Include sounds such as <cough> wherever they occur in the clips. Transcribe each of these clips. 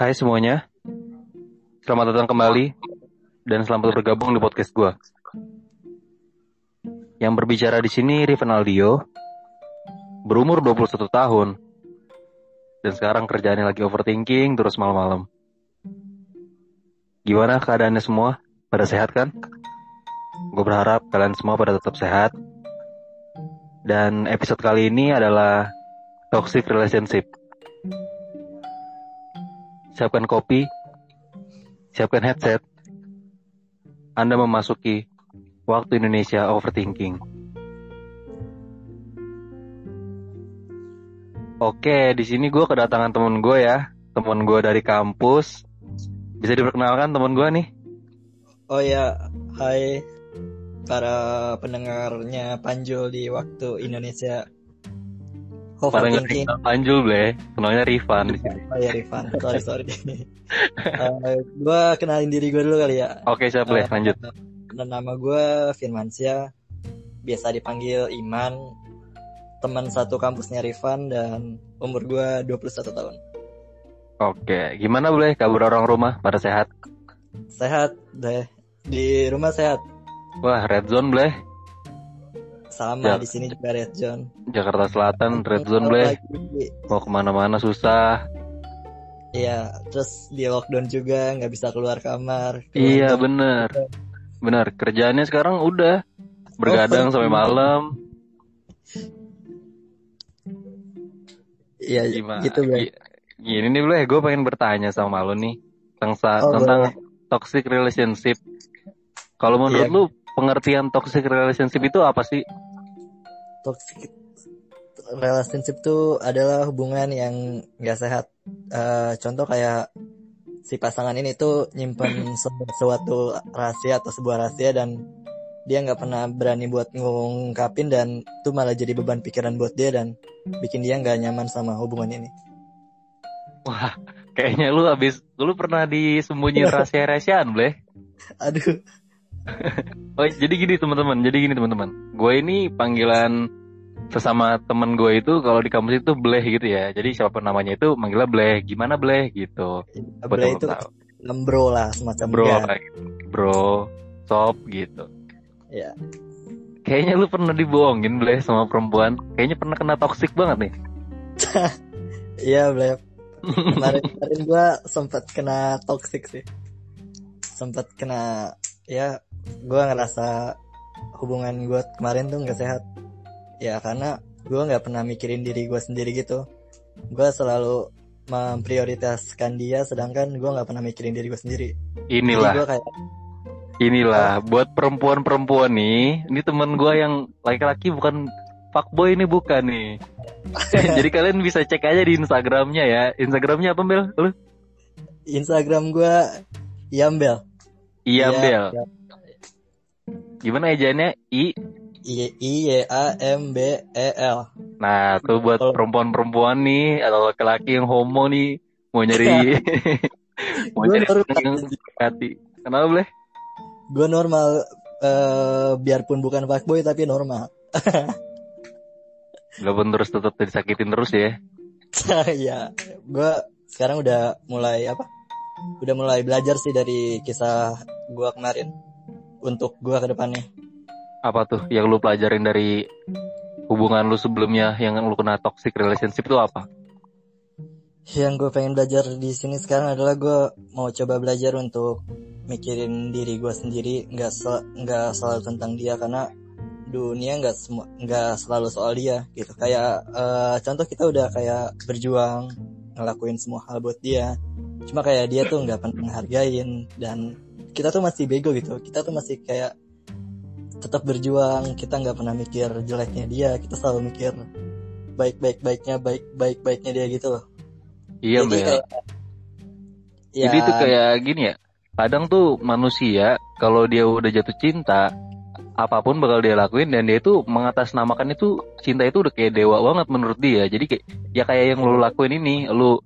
Hai semuanya, selamat datang kembali dan selamat bergabung di podcast gue. Yang berbicara di sini Riven Aldio, berumur 21 tahun, dan sekarang kerjaannya lagi overthinking terus malam-malam. Gimana keadaannya semua? Pada sehat kan? Gue berharap kalian semua pada tetap sehat. Dan episode kali ini adalah toxic relationship. Siapkan kopi, siapkan headset. Anda memasuki waktu Indonesia overthinking. Oke, di sini gue kedatangan temen gue ya, temen gue dari kampus. Bisa diperkenalkan temen gue nih? Oh ya, hai para pendengarnya Panjul di waktu Indonesia. Overthinking. kenal Panjul ble, kenalnya Rifan di sini. Oh ya Rifan, sorry sorry. <laughs> uh, gue kenalin diri gue dulu kali ya. Oke siap ble, Eh, lanjut. Nama gue Firmansyah, biasa dipanggil Iman, teman satu kampusnya Rifan dan umur gue 21 tahun. Oke, gimana ble kabar orang rumah? Pada sehat? Sehat deh, di rumah sehat. Wah, red zone ble, Sama Ya. di sini juga Red John. Jakarta Selatan red zone. Lagi- Mau ke mana-mana susah. Iya, terus di lockdown juga nggak bisa keluar kamar. Keluar Iya kamar. bener, bener. Kerjaannya sekarang udah bergadang Oh, sampai malam. Iya, gitu. Gi- Gini nih ble, gue pengen bertanya sama lo nih tentang Oh, tentang toxic relationship. Kalau menurut Iya. lu pengertian toxic relationship itu apa sih? Toxic relationship itu adalah hubungan yang nggak sehat. Eh, contoh kayak si pasangan ini tuh nyimpen <clears throat> se- suatu rahasia atau sebuah rahasia dan dia nggak pernah berani buat ngungkapin dan itu malah jadi beban pikiran buat dia dan bikin dia nggak nyaman sama hubungan ini. Wah, kayaknya lu habis lu pernah disembunyiin <laughs> rahasia-rahasiaan, Bleh. Aduh, Oh, jadi gini teman-teman, jadi gini teman-teman. Gue ini panggilan sesama temen gue itu kalau di kampus itu Bleh gitu ya. Jadi siapa pun namanya itu manggilnya Bleh. Gimana Bleh gitu. Yang itu tahu. lembro lah semacam Bro, gitu. bro, sob gitu. Ya. Kayaknya lu pernah dibohongin Bleh sama perempuan. Kayaknya pernah kena toxic banget nih. <laughs> Iya, Blep. Kemarin kemarin gue sempat kena toxic sih. Sempat kena ya gue ngerasa hubungan gue kemarin tuh nggak sehat. Ya karena gue nggak pernah mikirin diri gue sendiri gitu. Gue selalu memprioritaskan dia sedangkan gue nggak pernah mikirin diri gue sendiri. Inilah, gue kayak inilah buat perempuan-perempuan nih. Ini temen gue yang laki-laki bukan fuckboy ini bukan nih. <laughs> Jadi kalian bisa cek aja di Instagramnya ya. Instagramnya apa Bel? Lu? Instagram gue Yambel. Iya Bel. Iya, Gimana ejaannya? I. I I Y A M B E L. Nah tuh buat perempuan-perempuan nih atau laki-laki yang homo nih mau nyari <laughs> <laughs> mau nyari yang hati. Kenapa boleh? Gue normal eh biarpun bukan fuckboy tapi normal. <laughs> Gak pun terus tetap disakitin terus ya. ya, gue sekarang udah mulai apa? Udah mulai belajar sih dari kisah gue kemarin untuk gue ke depannya. Apa tuh yang lu pelajarin dari hubungan lu sebelumnya yang lu kena toxic relationship itu apa? Yang gue pengen belajar di sini sekarang adalah gue mau coba belajar untuk mikirin diri gue sendiri, nggak sel- nggak selalu tentang dia karena dunia nggak semua nggak selalu soal dia gitu. Kayak eh, contoh kita udah kayak berjuang ngelakuin semua hal buat dia, cuma kayak dia tuh nggak pernah menghargain dan kita tuh masih bego gitu. Kita tuh masih kayak tetap berjuang, kita nggak pernah mikir jeleknya dia, kita selalu mikir baik baik baiknya baik baik baiknya dia gitu loh. Iya Jadi kayak- ya, Jadi tuh kayak gini ya. Kadang tuh manusia kalau dia udah jatuh cinta, apa pun bakal dia lakuin dan dia itu mengatasnamakan itu cinta itu udah kayak dewa banget menurut dia. Jadi kayak ya kayak yang lu lakuin ini, lu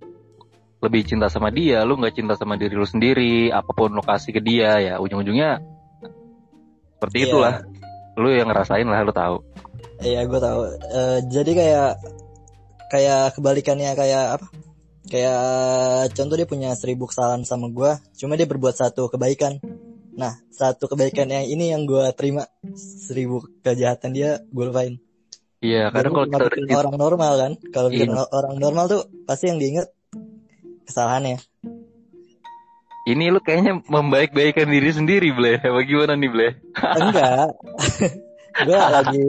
lebih cinta sama dia, lu nggak cinta sama diri lu sendiri, apa pun lu kasih ke dia ya ujung-ujungnya seperti Iya. itulah. Lu yang ngerasain lah, lu tahu. Iya gue tahu. Eh, jadi kayak kayak kebalikannya kayak apa? kayak contoh dia punya seribu kesalahan sama gue cuma dia berbuat satu kebaikan nah satu kebaikan yang ini yang gue terima seribu kejahatan dia gue lupain Iya, kadang kalau kita orang normal kan kalau Iya. orang normal tuh pasti yang diinget kesalahannya ini lu kayaknya membaik-baikan diri sendiri, Ble. Apa gimana nih, Ble? enggak <laughs> gue lagi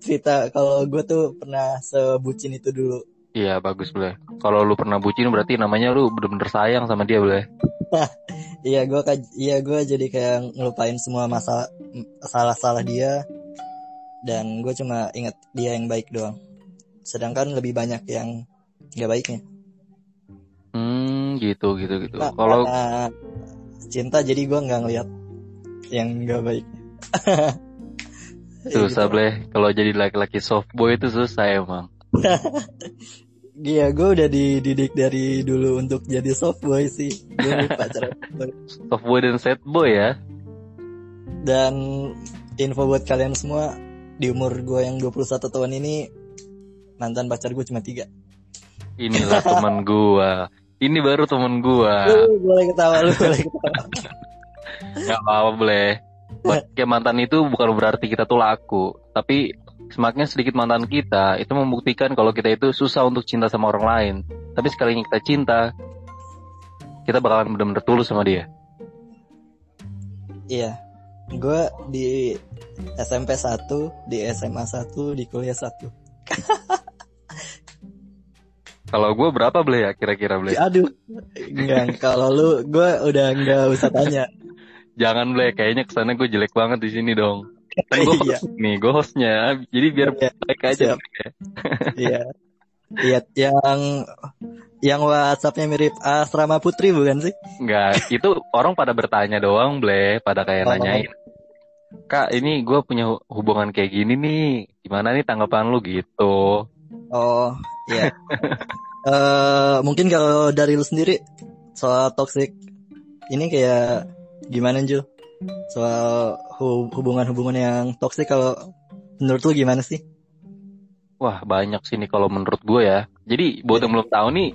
cerita kalau gue tuh pernah sebucin itu dulu Iya, bagus, Ble. Kalau lu pernah bucin berarti namanya lu bener-bener sayang sama dia, Ble. <laughs> iya gue iya gue jadi kayak ngelupain semua masalah salah-salah dia dan gue cuma inget dia yang baik doang sedangkan lebih banyak yang nggak baiknya gitu, gitu, gitu. Nah, Kalau karena cinta jadi gue nggak ngeliat yang nggak baik <laughs> susah, Ble. Kalau jadi laki-laki soft boy itu susah emang. <laughs> Iya, gue udah dididik dari dulu untuk jadi soft boy sih. Gue <laughs> lupa cara. Soft boy dan sad boy ya. Dan info buat kalian semua, di umur gue yang 21 tahun ini, mantan pacar gue cuma tiga. Inilah teman gua. Ini baru teman gua. Lu boleh ketawa, lu boleh <laughs> ketawa. Gak apa-apa. Buat kayak mantan itu bukan berarti kita tuh laku. Tapi semakin sedikit mantan kita, itu membuktikan kalau kita itu susah untuk cinta sama orang lain. Tapi sekalinya kita cinta, kita bakalan benar-benar tulus sama dia. Iya, gue di SMP 1, di SMA 1, di kuliah 1. <laughs> Kalau gue berapa, Ble ya kira-kira, Ble? Aduh, enggak, kalau lu, gue udah nggak usah tanya. Jangan, Ble. Kayaknya ke sana gue jelek banget di sini dong. Kan gue Iya. host nih, gue hostnya. Jadi biar Iya, baik aja. Ble. <laughs> Iya. Iya, yang yang WhatsAppnya mirip Asrama Putri bukan sih? Enggak, itu orang pada bertanya doang, Ble. Pada kayak Oh. nanyain. Kak, ini gue punya hu- hubungan kayak gini nih. Gimana nih tanggapan lu gitu? Oh, iya. Eh, mungkin kalau dari lu sendiri soal toxic ini kayak gimana Ju? Soal hu- hubungan-hubungan yang toxic kalau menurut lu gimana sih? Wah, banyak sih nih kalau menurut gue ya. Jadi, buat Iya. yang belum tahu nih,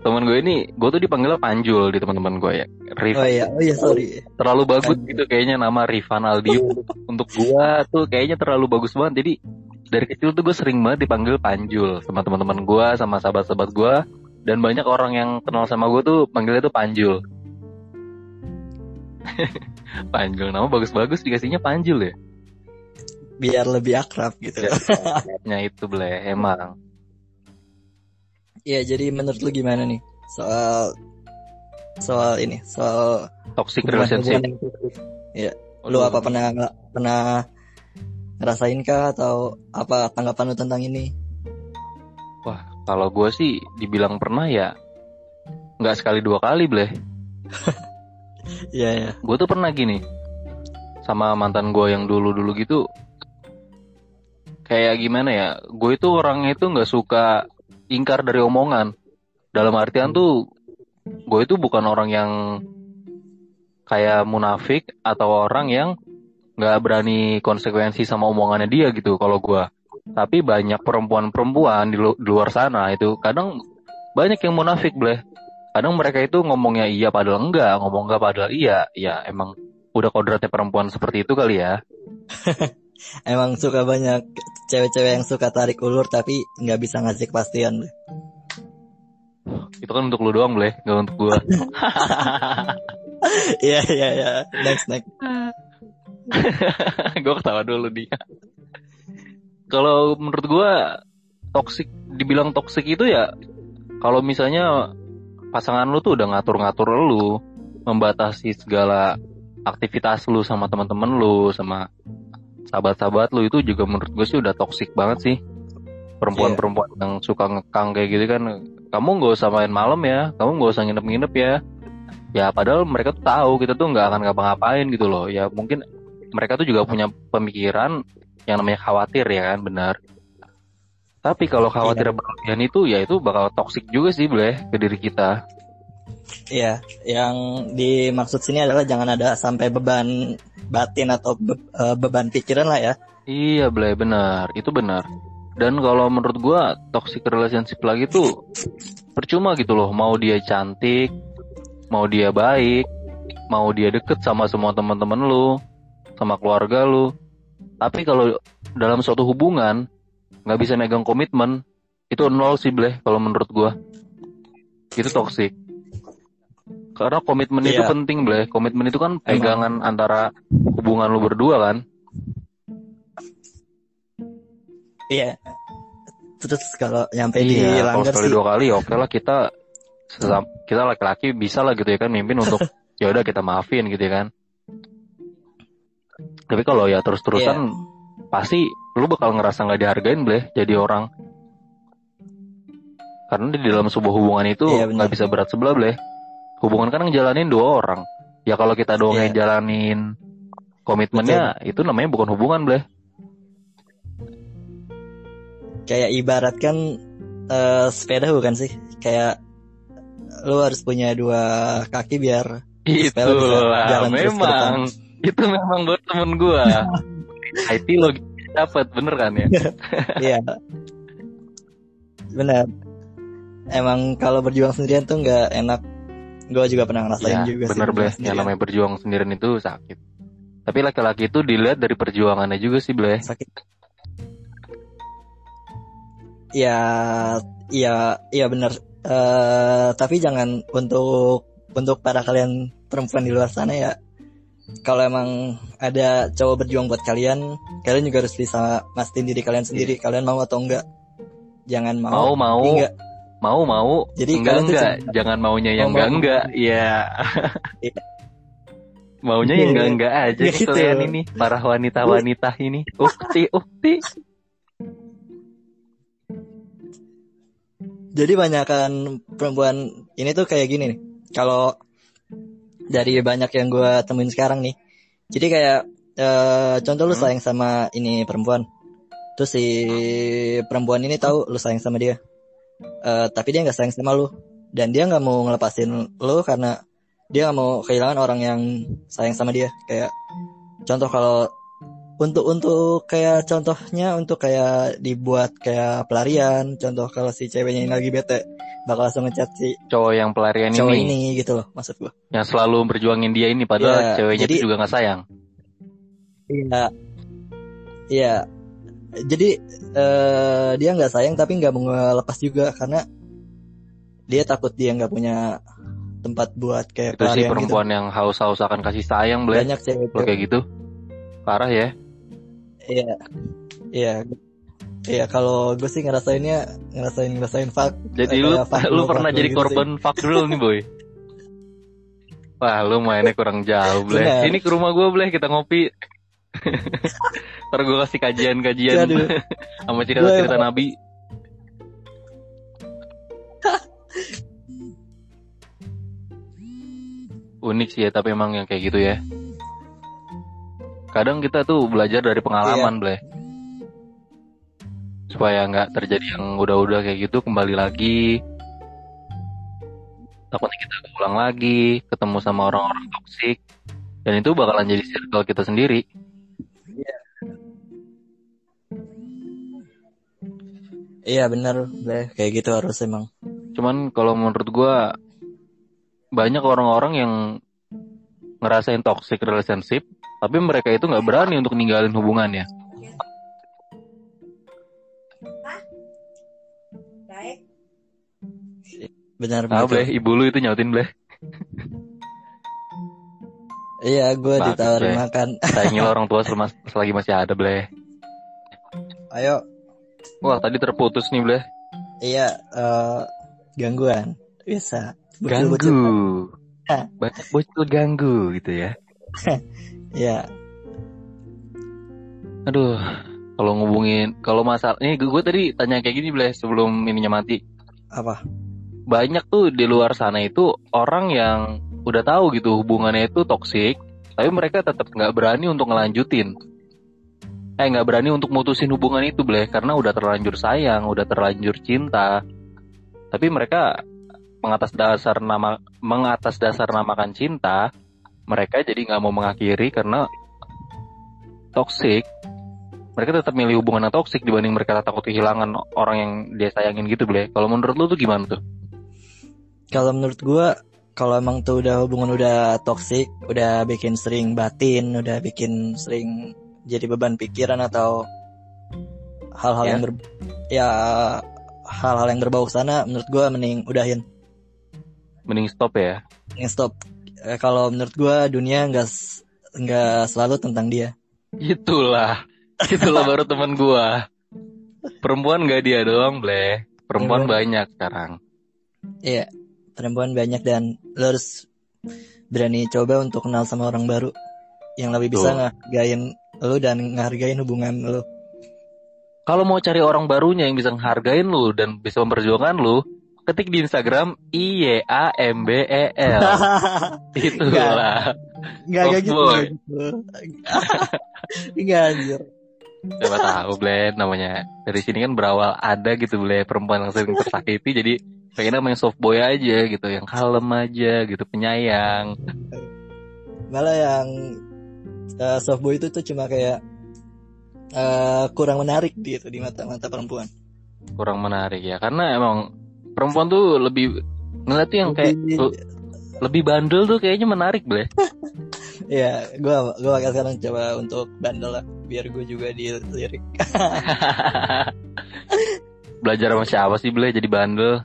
teman gue ini, gue tuh dipanggilnya Panjul di teman-teman gue ya. Rif, Oh iya, oh iya sorry. terlalu bagus Panjul. gitu kayaknya nama Rifan Aldio <laughs> untuk gue tuh kayaknya terlalu bagus banget. Jadi dari kecil tuh gue sering banget dipanggil Panjul sama teman-teman gue, sama sahabat-sahabat gue, dan banyak orang yang kenal sama gue tuh panggilnya tuh Panjul. <laughs> Panjul nama bagus-bagus dikasihnya Panjul ya. Biar lebih akrab gitu. <laughs> Ya, itu ble emang. Iya, jadi menurut lu gimana nih soal soal ini, soal Toxic relationship. Iya. Lu apa pernah pernah ngerasain kah atau apa tanggapan lu tentang ini? Wah, kalau gue sih dibilang pernah ya nggak sekali dua kali bleh. <laughs> Iya, iya. Gue tuh pernah gini sama mantan gue yang dulu-dulu gitu. Kayak gimana ya? Gue itu orangnya itu nggak suka ingkar dari omongan. Dalam artian tuh gue itu bukan orang yang kayak munafik atau orang yang nggak berani konsekuensi sama omongannya dia gitu kalau gue. Tapi banyak perempuan-perempuan di, lu- di luar sana itu kadang banyak yang munafik bleh. Kadang mereka itu ngomongnya iya padahal enggak, ngomong enggak padahal iya. Ya emang udah kodratnya perempuan seperti itu kali ya. <laughs> Emang suka banyak cewek-cewek yang suka tarik ulur tapi nggak bisa ngasih kepastian. Itu kan untuk lu doang bleh, nggak untuk gua. <laughs> Iya iya iya. Next next. Gue ketawa dulu dia. Kalau menurut gua toksik, dibilang toksik itu ya kalau misalnya pasangan lu tuh udah ngatur-ngatur lu, membatasi segala aktivitas lu sama teman-teman lu, sama sahabat-sahabat lu itu juga menurut gue sih udah toksik banget sih. Perempuan-perempuan yang suka ngekang kayak gitu kan, kamu nggak usah main malam ya, kamu nggak usah nginep-nginep ya. Ya padahal mereka tuh tahu kita tuh nggak akan ngapa-ngapain gitu loh. Ya mungkin mereka tuh juga punya pemikiran yang namanya khawatir ya kan benar. Tapi kalau khawatir berlebihan itu ya itu bakal toksik juga sih boleh ke diri kita. Iya, yang dimaksud sini adalah jangan ada sampai beban batin atau be- eh, beban pikiran lah ya. Iya boleh benar, itu benar. dan kalau menurut gua toxic relationship lagi tuh percuma gitu loh mau dia cantik mau dia baik mau dia deket sama semua teman-teman lu sama keluarga lu. Tapi kalau dalam suatu hubungan nggak bisa megang komitmen itu nol sih bleh kalau menurut gua. Itu toxic. Karena komitmen itu Iya. penting bleh. Komitmen itu kan pegangan antara hubungan lu berdua kan? Iya. Terus kalau nyampe iya di kalau langgar sekali sih, dua kali oke lah kita kita laki-laki bisa lah gitu ya kan mimpin untuk <laughs> ya udah kita maafin gitu ya kan tapi kalau ya terus-terusan Iya. pasti lu bakal ngerasa nggak dihargain bleh jadi orang. Karena di dalam sebuah hubungan itu Iya, nggak bisa berat sebelah bleh hubungan kan ngejalanin dua orang. Ya kalau kita doang Iya. yang jalanin komitmennya itu namanya bukan hubungan bleh kayak ibarat kan eh, sepeda bukan sih? Kayak lu harus punya dua kaki biar itu jalan terus memang itu memang buat temen gua IT lo dapat bener kan ya <laughs> Iya. Benar. Emang kalau berjuang sendirian tuh nggak enak. Gue juga pernah ngerasain ya juga bener sih. bleh yang namanya berjuang sendirian itu sakit tapi laki-laki itu dilihat dari perjuangannya juga sih bleh sakit. Ya, iya, iya benar. Eh, tapi jangan untuk untuk para kalian perempuan di luar sana ya. Kalau emang ada cowok berjuang buat kalian, kalian juga harus bisa mastiin diri kalian sendiri. Kalian mau atau enggak? Jangan mau mau. mau tapi enggak. mau mau Jadi enggak kalian tuh enggak cuma- jangan maunya yang Mau, enggak mau. enggak ya Iya. <laughs> maunya yang enggak enggak aja Iya, gitu. kalian ini para wanita-wanita ini ukti ukti Jadi banyakan perempuan ini tuh kayak gini nih. Kalau dari banyak yang gue temuin sekarang nih. Jadi kayak eh, contoh lu Hmm. sayang sama ini perempuan. Terus si perempuan ini tahu lu sayang sama dia. Eh, tapi dia nggak sayang sama lu. Dan dia nggak mau ngelepasin lu karena dia nggak mau kehilangan orang yang sayang sama dia. Kayak contoh kalau untuk untuk kayak contohnya untuk kayak dibuat kayak pelarian contoh kalau si ceweknya ini lagi bete bakal langsung ngechat si cowok yang pelarian cowok ini, ini gitu loh maksud gua. Yang selalu berjuangin dia ini padahal Iya, ceweknya jadi- itu juga nggak sayang. Iya. Iya. Jadi eh, dia nggak sayang tapi nggak mau lepas juga karena dia takut dia nggak punya tempat buat kayak itu sih pelarian gitu. perempuan yang haus-haus akan kasih sayang banyak cewek kayak gitu parah ya iya. Iya. Iya kalau gue sih ngerasainnya ngerasain ngerasain fuck. Jadi lu fuck lu pernah jadi gitu korban fuck girl nih boy? Wah lu mainnya kurang jauh bleh sini ke rumah gue bleh kita ngopi. <laughs> Ntar gue kasih kajian-kajian <laughs> sama cerita-cerita nabi. <laughs> Unik sih ya tapi emang yang kayak gitu ya kadang kita tuh belajar dari Iya. pengalaman bleh supaya nggak terjadi yang udah-udah kayak gitu kembali lagi. Takutnya kita ulang lagi ketemu sama orang-orang toksik dan itu bakalan jadi circle kita sendiri. Iya. Bener Bleh. kayak gitu harus emang. Cuman kalau menurut gua banyak orang-orang yang ngerasain toxic relationship, tapi mereka itu nggak berani untuk ninggalin hubungannya. Baik. benar Ah, bleh, ibu lu itu nyautin bleh. Iya gue ditawarin Bleh. makan Sayangi lo <laughs> orang tua selama, selagi masih ada bleh. ayo Wah tadi terputus nih bleh. iya eh, gangguan bisa Ganggu. Banyak bocil ganggu gitu ya. <laughs> Iya Aduh, kalau ngubungin, kalau masalah, ini gue, tadi tanya kayak gini bleh sebelum ininya mati. apa banyak tuh di luar sana itu orang yang udah tahu gitu hubungannya itu toksik, tapi mereka tetap nggak berani untuk ngelanjutin. Eh nggak berani untuk mutusin hubungan itu bleh karena udah terlanjur sayang, udah terlanjur cinta. Tapi mereka mengatas dasar nama mengatas dasar namakan cinta, mereka jadi nggak mau mengakhiri karena toksik. mereka tetap milih hubungan yang toksik dibanding mereka takut kehilangan orang yang dia sayangin gitu ble kalau menurut lu tuh gimana tuh Kalau menurut gua kalau emang tuh udah hubungan udah toksik, udah bikin sering batin, udah bikin sering jadi beban pikiran atau hal-hal Ya. yang ber ya hal-hal yang berbau sana menurut gua mending udahin, mending stop ya mending stop. Eh, kalau menurut gua dunia nggak nggak selalu tentang dia. itulah itulah <laughs> baru teman gua perempuan gak dia doang ble perempuan Iya. banyak sekarang Iya, perempuan banyak dan lo harus berani coba untuk kenal sama orang baru yang lebih bisa Tuh. ngehargain lo dan ngehargain hubungan lo. kalau mau cari orang barunya yang bisa menghargain lu dan bisa memperjuangkan lu ketik di Instagram I Y A M B E L <laughs> itulah Enggak kayak gitu. Fuckboy. nggak gitu. Enggak anjir. Siapa tahu Ble namanya dari sini kan berawal ada gitu Ble perempuan yang sering tersakiti jadi pengennya main soft boy aja gitu yang kalem aja gitu penyayang Malah yang uh, soft boy itu tuh cuma kayak eh, kurang menarik gitu di mata-mata perempuan. kurang menarik ya karena emang perempuan tuh lebih ngeliat tuh yang kayak Lebih- lu- lebih bandel tuh kayaknya menarik Ble <laughs> Iya, gua gua bakal sekarang coba untuk bandel lah biar gue juga dilirik. <laughs> belajar sama siapa sih Ble jadi bandel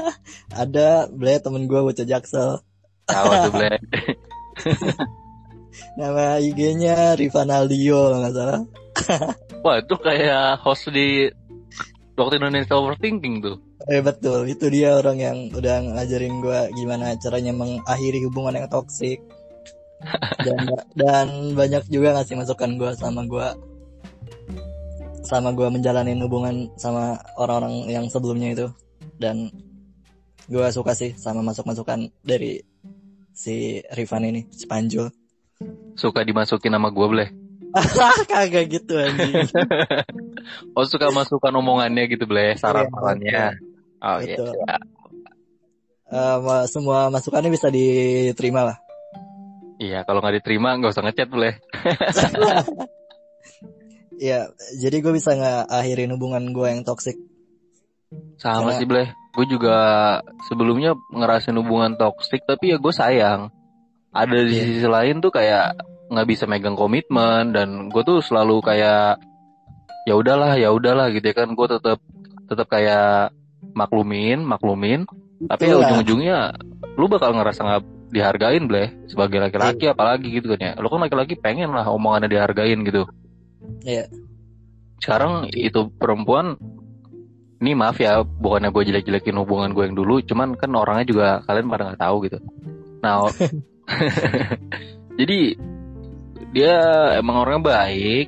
<laughs> Ada ble temen gue bocah jaksel. siapa tuh Ble Nama IG-nya Rivanaldio nggak salah. wah itu kayak host di waktu Indonesia Overthinking tuh. Eh betul, itu dia orang yang udah ngajarin gue gimana caranya mengakhiri hubungan yang toksik. <laughs> Dan, dan banyak juga ngasih masukan gue sama gue sama gue menjalanin hubungan sama orang-orang yang sebelumnya itu. Dan gue suka sih sama masuk-masukan dari si Rifan ini si Panjul. Suka dimasukin nama gue Ble <laughs> kagak gitu anjing <laughs> oh suka masukan omongannya gitu Ble saran-sarannya oh iya Betul. Eh, ma- semua masukannya bisa diterima lah Iya, kalau nggak diterima nggak usah ngechat boleh. <laughs> ya jadi gue bisa ngakhirin hubungan gue yang toksik Sama Karena- sih boleh. Gue juga sebelumnya ngerasain hubungan toksik, tapi ya gue sayang. Ada di Iya. sisi lain tuh kayak nggak bisa megang komitmen dan gue tuh selalu kayak ya udahlah, ya udahlah gitu ya kan. Gue tetap tetap kayak maklumin, maklumin. Tapi ya Itulah. ujung-ujungnya lu bakal ngerasa nggak dihargain bleh sebagai laki-laki apalagi gitu kan ya. Lu kan laki-laki pengen lah omongannya dihargain gitu. Iya. sekarang itu perempuan ini maaf ya bukannya gue jelek-jelekin hubungan gue yang dulu cuman kan orangnya juga kalian pada nggak tahu gitu nah <laughs> <laughs> jadi dia emang orangnya baik.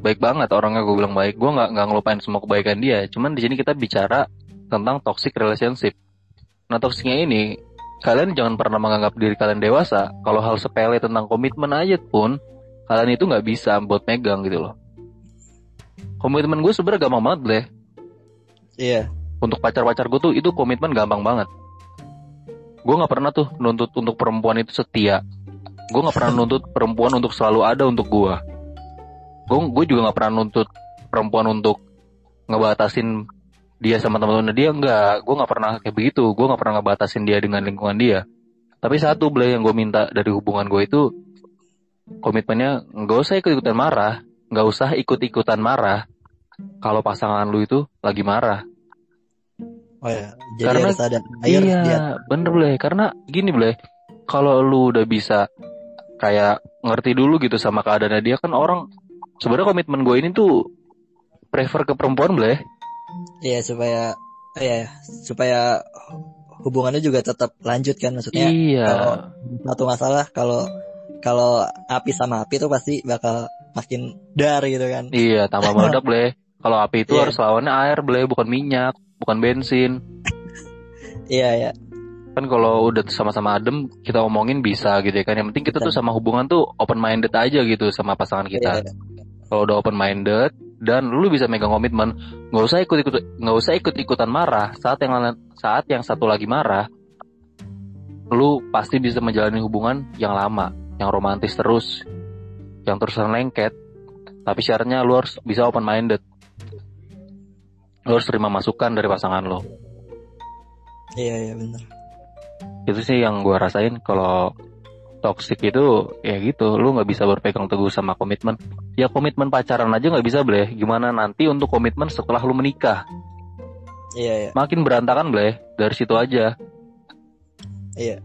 Baik banget orangnya gue bilang baik. Gue nggak nggak ngelupain semua kebaikan dia. Cuman di sini kita bicara tentang toxic relationship. Nah toksiknya ini kalian jangan pernah menganggap diri kalian dewasa. Kalau hal sepele tentang komitmen aja pun kalian itu nggak bisa buat megang gitu loh. Komitmen gue sebenarnya gampang banget deh iya. Untuk pacar-pacar gue tuh itu komitmen gampang banget. Gue nggak pernah tuh nuntut untuk perempuan itu setia gue nggak pernah nuntut perempuan untuk selalu ada untuk gue gue gue juga nggak pernah nuntut perempuan untuk ngebatasin dia sama teman-teman dia enggak gue nggak pernah kayak begitu. Gue nggak pernah ngebatasin dia dengan lingkungan dia. Tapi satu beli yang gue minta dari hubungan gue itu komitmennya nggak usah ikut-ikutan marah. Nggak usah ikut-ikutan marah. Kalau pasangan lu itu lagi marah. Oh ya jadi Karena- harus ada air iya, dia bener boleh. Karena gini boleh, kalau lu udah bisa kayak ngerti dulu gitu sama keadaannya dia kan orang sebenarnya komitmen gue ini tuh prefer ke perempuan boleh. iya supaya iya supaya hubungannya juga tetap lanjut kan maksudnya Iya, kalau- satu masalah kalau kalau api sama api tuh pasti bakal makin dar gitu kan iya tambah meledak boleh. <laughs> Kalau api itu Iya. harus lawannya air boleh, bukan minyak, bukan bensin. iya iya Kan kalau udah sama-sama adem kita omongin bisa gitu ya kan. Yang penting kita tuh sama hubungan tuh open minded aja gitu sama pasangan kita. Iya. kalau udah open minded dan lu bisa megang komitmen nggak usah ikut ikut nggak usah ikut ikutan marah saat yang saat yang satu lagi marah lu pasti bisa menjalani hubungan yang lama yang romantis terus yang terusan lengket Tapi syaratnya lu harus bisa open minded. Lu harus terima masukan dari pasangan lo. Iya iya benar. Itu sih yang gua rasain kalau toxic itu ya gitu. Lu nggak bisa berpegang teguh sama komitmen. Ya komitmen pacaran aja nggak bisa bleh gimana nanti untuk komitmen setelah lu menikah? Iya iya. Makin berantakan bleh dari situ aja. Iya.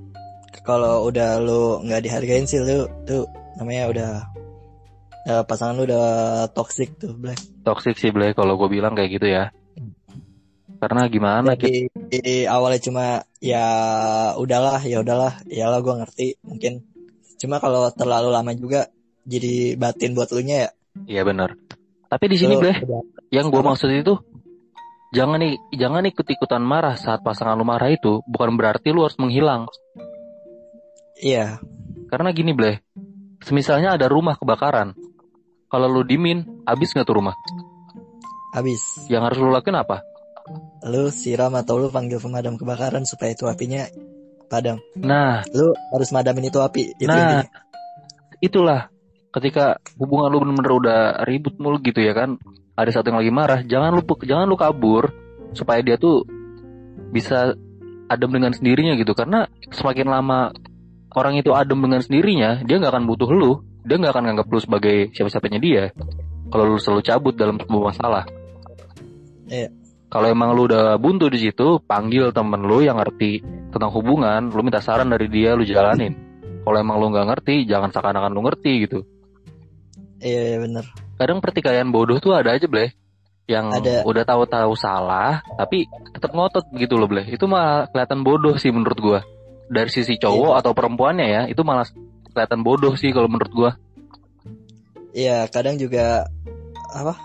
Kalau udah lu nggak dihargain sih lu tuh namanya udah ya, pasangan lu udah toxic tuh, Black. toxic sih bleh kalau gue bilang kayak gitu ya karena gimana Jadi kita? di awalnya cuma ya udahlah ya udahlah. Ya lah gue ngerti mungkin. Cuma kalau terlalu lama juga jadi batin buat lu nya ya. Iya benar tapi di sini bleh yang gue maksud itu jangan nih jangan ikut ikutan marah saat pasangan lu marah itu. Bukan berarti lu harus menghilang. Iya. Karena gini bleh semisalnya ada rumah kebakaran. Kalau lu dimin habis nggak tuh rumah? Habis. Yang harus lu lakuin apa lu siram atau lu panggil pemadam kebakaran supaya itu apinya padam. Nah. Lu harus madamin itu api. Itu nah. intinya. itulah. Ketika hubungan lu bener-bener udah ribut mulu gitu ya kan ada satu yang lagi marah jangan lu jangan lu kabur supaya dia tuh bisa adem dengan sendirinya gitu. Karena semakin lama orang itu adem dengan sendirinya dia nggak akan butuh lu. Dia nggak akan nganggap lu sebagai siapa-siapanya dia. Kalau lu selalu cabut dalam sebuah masalah. Iya. Kalau emang lu udah buntu di situ panggil temen lu yang ngerti tentang hubungan lu minta saran dari dia lu jalanin. Kalau emang lu nggak ngerti jangan seakan-akan lu ngerti gitu. Iya iya bener. Kadang pertikaian bodoh tuh ada aja bleh. Yang Ada. udah tahu-tahu salah tapi tetap ngotot gitu loh bleh. Itu malah kelihatan bodoh sih menurut gua. Dari sisi cowok atau perempuannya ya itu malah kelihatan bodoh sih kalau menurut gua. Iya kadang juga apa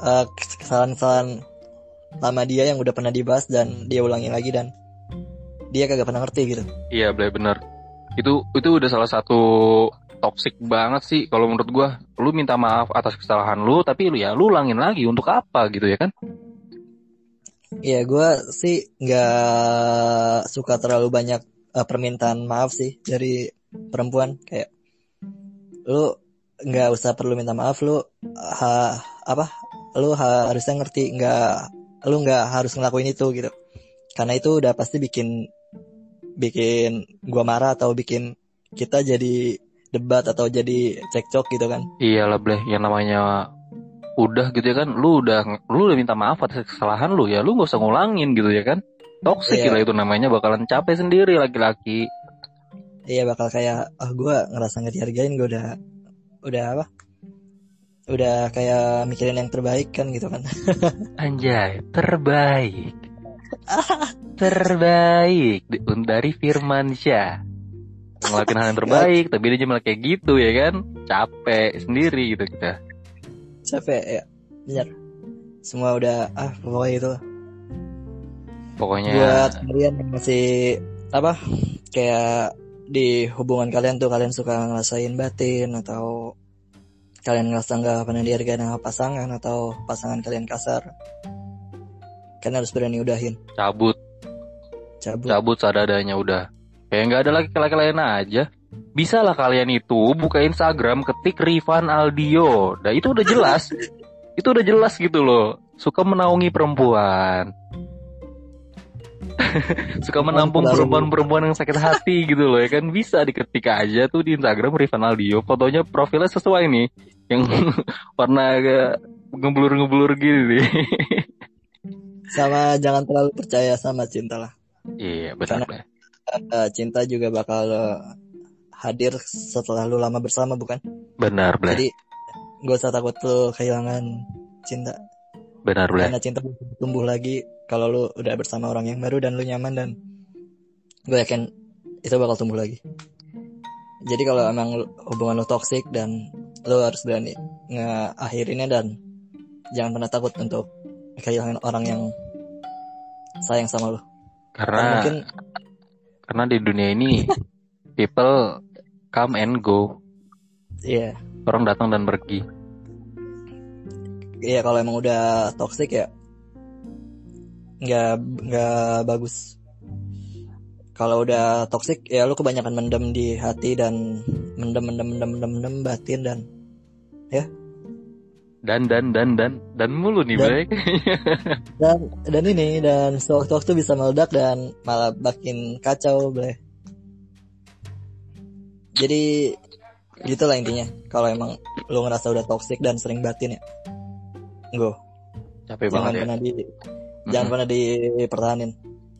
eh, kesalahan-kesalahan lama dia yang udah pernah dibahas dan dia ulangi lagi dan dia kagak pernah ngerti gitu iya bener itu itu udah salah satu toxic banget sih kalau menurut gua lu minta maaf atas kesalahan lu tapi lu ya lu ulangin lagi untuk apa gitu ya kan Iya, gue sih nggak suka terlalu banyak eh, permintaan maaf sih dari perempuan. Kayak lu nggak usah perlu minta maaf, lu ha, apa? Lu ha- harusnya ngerti nggak, lu nggak harus ngelakuin itu gitu. Karena itu udah pasti bikin bikin gua marah atau bikin kita jadi debat atau jadi cekcok gitu kan. Iyalah bleh yang namanya udah gitu ya kan lu udah lu udah minta maaf atas kesalahan lu ya lu nggak usah ngulangin gitu ya kan toxic Iya. lah itu namanya bakalan capek sendiri laki-laki Iya bakal kayak, ah gua ngerasa nggak dihargain, gue udah udah apa? Udah kayak mikirin yang terbaik kan gitu kan. <laughs> anjay terbaik. Terbaik. Dari Firmansyah ngelakuin hal yang terbaik tapi dia malah kayak gitu ya kan? Capek sendiri gitu kita. Capek ya. Bener semua udah ah pokoknya itu pokoknya buat kalian yang masih apa kayak di hubungan kalian tuh kalian suka ngerasain batin atau kalian ngerasa nggak pernah dihargai sama pasangan atau pasangan kalian kasar kalian harus berani udahin. Cabut. Cabut. Cabut seadanya udah. Kayak nggak ada lagi laki lain aja. Bisa lah kalian itu buka Instagram ketik Rifan Aldio. Nah itu udah jelas. <laughs> Itu udah jelas gitu loh. Suka menaungi perempuan <laughs> suka menampung perempuan-perempuan yang sakit hati gitu loh ya kan. Bisa diketik aja tuh di Instagram Rifan Aldio. Fotonya profilnya sesuai nih. Yang <laughs> warna agak ngeblur-ngeblur gitu nih. <laughs> Sama jangan terlalu percaya sama cinta lah. Iya benar Karena- Eh, cinta juga bakal eh, hadir setelah lu lama bersama bukan? Benar benar. Jadi gak usah takut lu kehilangan cinta. benar benar. Karena cinta tumbuh lagi kalau lu udah bersama orang yang baru dan lu nyaman dan gue yakin itu bakal tumbuh lagi. Jadi kalau emang hubungan lu toksik dan lu harus berani ngakhirinnya dan jangan pernah takut untuk kehilangan orang yang sayang sama lu. Karena karena mungkin Karena di dunia ini <laughs> people come and go, iya orang datang dan pergi. iya kalau emang udah toksik ya nggak nggak bagus. Kalau udah toksik ya lu kebanyakan mendem di hati dan mendem mendem mendem mendem, mendem batin dan ya. Dan dan dan dan dan mulu nih Dan- Blek. <laughs> dan dan ini dan sewaktu-waktu bisa meledak dan malah makin kacau boleh jadi gitulah intinya. Kalau emang lu ngerasa udah toxic dan sering batin ya gue Capek jangan banget ya. di jangan pernah dipertahanin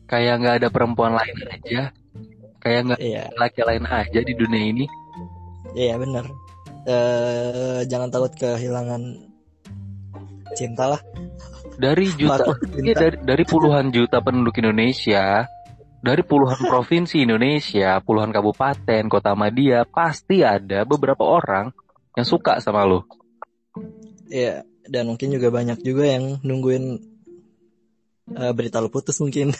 Kayak nggak ada perempuan lain aja. Kayak nggak iya laki lain aja di dunia ini. iya bener eh jangan takut kehilangan cinta lah Dari <laughs> juta cinta dari, dari puluhan juta penduduk Indonesia, dari puluhan provinsi Indonesia, puluhan kabupaten, kota media, pasti ada beberapa orang yang suka sama lo. iya dan mungkin juga banyak juga yang nungguin eh, berita lu putus mungkin.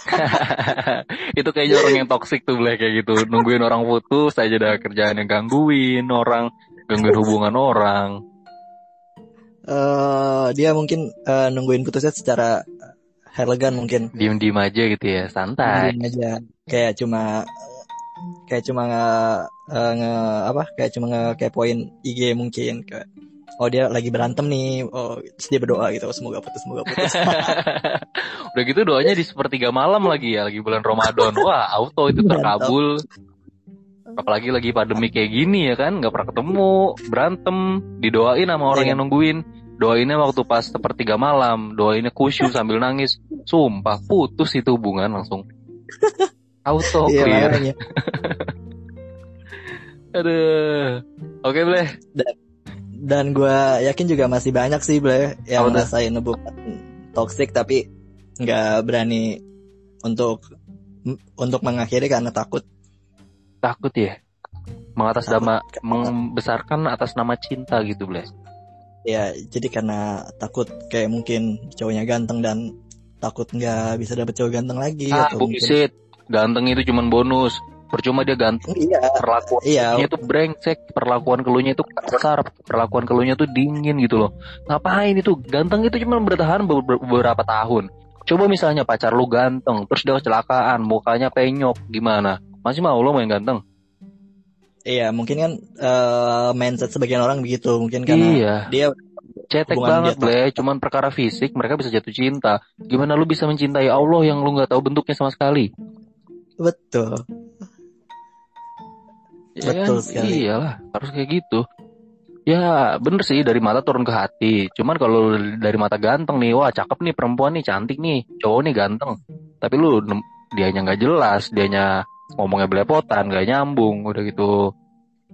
<laughs> Itu kayaknya orang yang toksik tuh Blek, kayak gitu. Nungguin orang putus aja ada kerjaan yang gangguin orang gangguin hubungan orang. Eh dia mungkin eh, nungguin putusnya secara elegan mungkin. Diem diem aja gitu ya santai. Diem aja. Kayak cuma kayak cuma nge, nge apa kayak cuma nge kepoin IG mungkin kayak oh dia lagi berantem nih. Oh terus dia berdoa gitu. Semoga putus semoga putus. <laughs> Udah gitu doanya di sepertiga malam lagi ya. Lagi bulan Ramadan. Wah auto itu terkabul. Apalagi lagi pandemi kayak gini ya kan? Nggak pernah ketemu berantem. Didoain sama orang Iya. yang nungguin. Doainnya waktu pas sepertiga malam. Doainnya khusyuk <laughs> sambil nangis. Sumpah putus itu hubungan langsung. Auto iya clear. <laughs> aduh. Oke boleh dan gue yakin juga masih banyak sih ble yang tuh? ngerasain hubungan toxic tapi nggak berani untuk untuk mengakhiri karena takut. Takut ya? Mengatas nama membesarkan atas nama cinta gitu boleh ya jadi karena takut kayak mungkin cowoknya ganteng dan takut nggak bisa dapet cowok ganteng lagi ah atau mungkin ganteng itu cuman bonus percuma dia ganteng iya perlakuan iya tuh brengsek, perlakuan keluarnya itu kasar, perlakuan keluarnya tuh dingin gitu loh. Ngapain itu? Ganteng itu cuma bertahan be- be- beberapa tahun. Coba misalnya pacar lu ganteng, terus dia kecelakaan, mukanya penyok, gimana? Masih mau lo main ganteng? iya mungkin kan eh, mindset sebagian orang begitu mungkin karena iya, dia cetek banget, ble. Cuman perkara fisik, mereka bisa jatuh cinta. Gimana lu bisa mencintai Allah yang lu nggak tahu bentuknya sama sekali? betul Ya Betul kan? sekali. Iyalah, harus kayak gitu. Ya bener sih dari mata turun ke hati. Cuman kalau dari mata ganteng nih, wah cakep nih perempuan nih, cantik nih, cowok nih ganteng. Tapi lu dianya nggak jelas, dianya ngomongnya belepotan, nggak nyambung, udah gitu.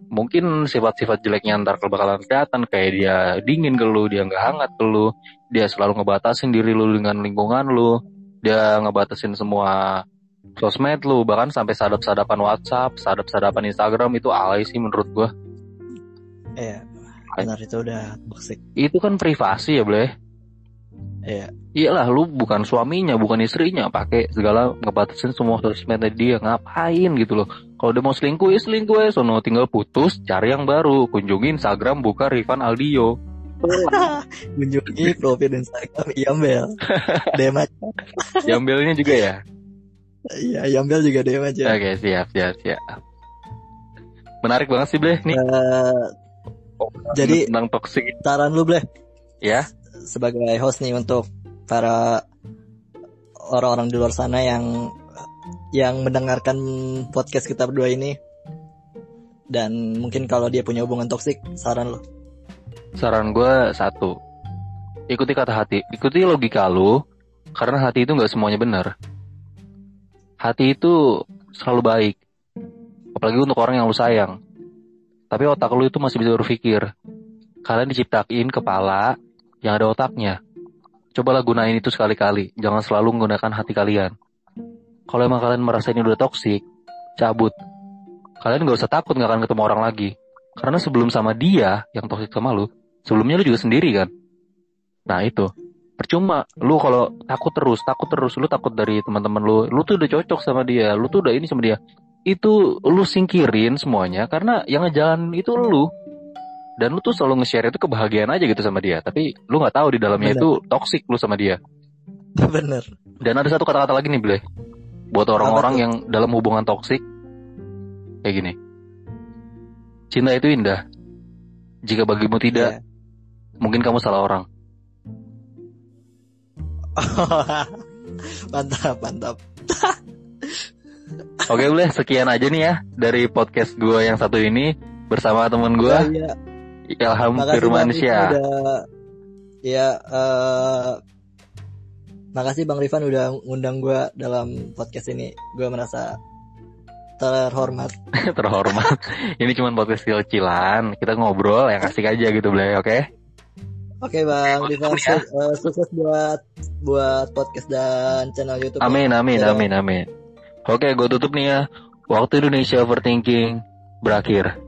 Mungkin sifat-sifat jeleknya ntar bakalan kelihatan kayak dia dingin ke lu, dia nggak hangat ke lu, dia selalu ngebatasin diri lu dengan lingkungan lu, dia ngebatasin semua sosmed lu bahkan sampai sadap-sadapan WhatsApp, sadap-sadapan Instagram itu alay sih menurut gua. iya benar itu udah toxic Itu kan privasi ya, Bleh. iya Iyalah lu bukan suaminya, bukan istrinya, pakai segala ngebatasin semua sosmednya dia, ngapain gitu loh. Kalau dia mau selingkuh ya selingkuh ya, sono tinggal putus, cari yang baru, kunjungi Instagram buka Rifan Aldio. <laughs> kunjungi profil Instagram Yambel DM aja Jambelnya juga ya. Iya Yambel juga DM aja Oke, siap, siap, siap. Menarik banget sih, Bleh. Nih, Eh, jadi- tentang toxic saran lu Bleh ya. sebagai host nih untuk para orang-orang di luar sana yang yang mendengarkan podcast kita berdua ini dan mungkin kalau dia punya hubungan toksik saran lo Saran gue satu, ikuti kata hati, ikuti logika lu, karena hati itu nggak semuanya benar. Hati itu selalu baik, apalagi untuk orang yang lu sayang. Tapi otak lu itu masih bisa berpikir. Kalian diciptakin kepala yang ada otaknya. Cobalah gunain itu sekali-kali, jangan selalu menggunakan hati kalian. Kalau emang kalian merasa ini udah toksik, cabut. Kalian nggak usah takut nggak akan ketemu orang lagi. Karena sebelum sama dia yang toksik sama lu, sebelumnya lu juga sendiri kan. Nah itu, percuma. Lu kalau takut terus, takut terus, lu takut dari teman-teman lu, lu tuh udah cocok sama dia, lu tuh udah ini sama dia. Itu lu singkirin semuanya karena yang ngejalan itu lu. Dan lu tuh selalu nge-share itu kebahagiaan aja gitu sama dia. Tapi lu nggak tahu di dalamnya itu toksik lu sama dia. bener Dan ada satu kata-kata lagi nih, Ble. Buat orang-orang yang dalam hubungan toksik kayak gini. Cinta itu indah. Jika bagimu tidak, Iya. mungkin kamu salah orang. <laughs> mantap, mantap. <laughs> Oke boleh sekian aja nih ya dari podcast gue yang satu ini bersama temen gue Ya, Ilham makasih Bang Firmansyah. Ya eh makasih Bang Rifan udah ngundang gue dalam podcast ini. Gue merasa terhormat. <laughs> Terhormat. Ini cuma podcast kecilan. Kita ngobrol yang asik aja gitu boleh oke? Oke Bang Rifan, Ya. su- eh, sukses buat buat podcast dan channel YouTube. ya. Amin amin Dadah. amin amin. Oke gue tutup nih ya. Waktu Indonesia Overthinking berakhir.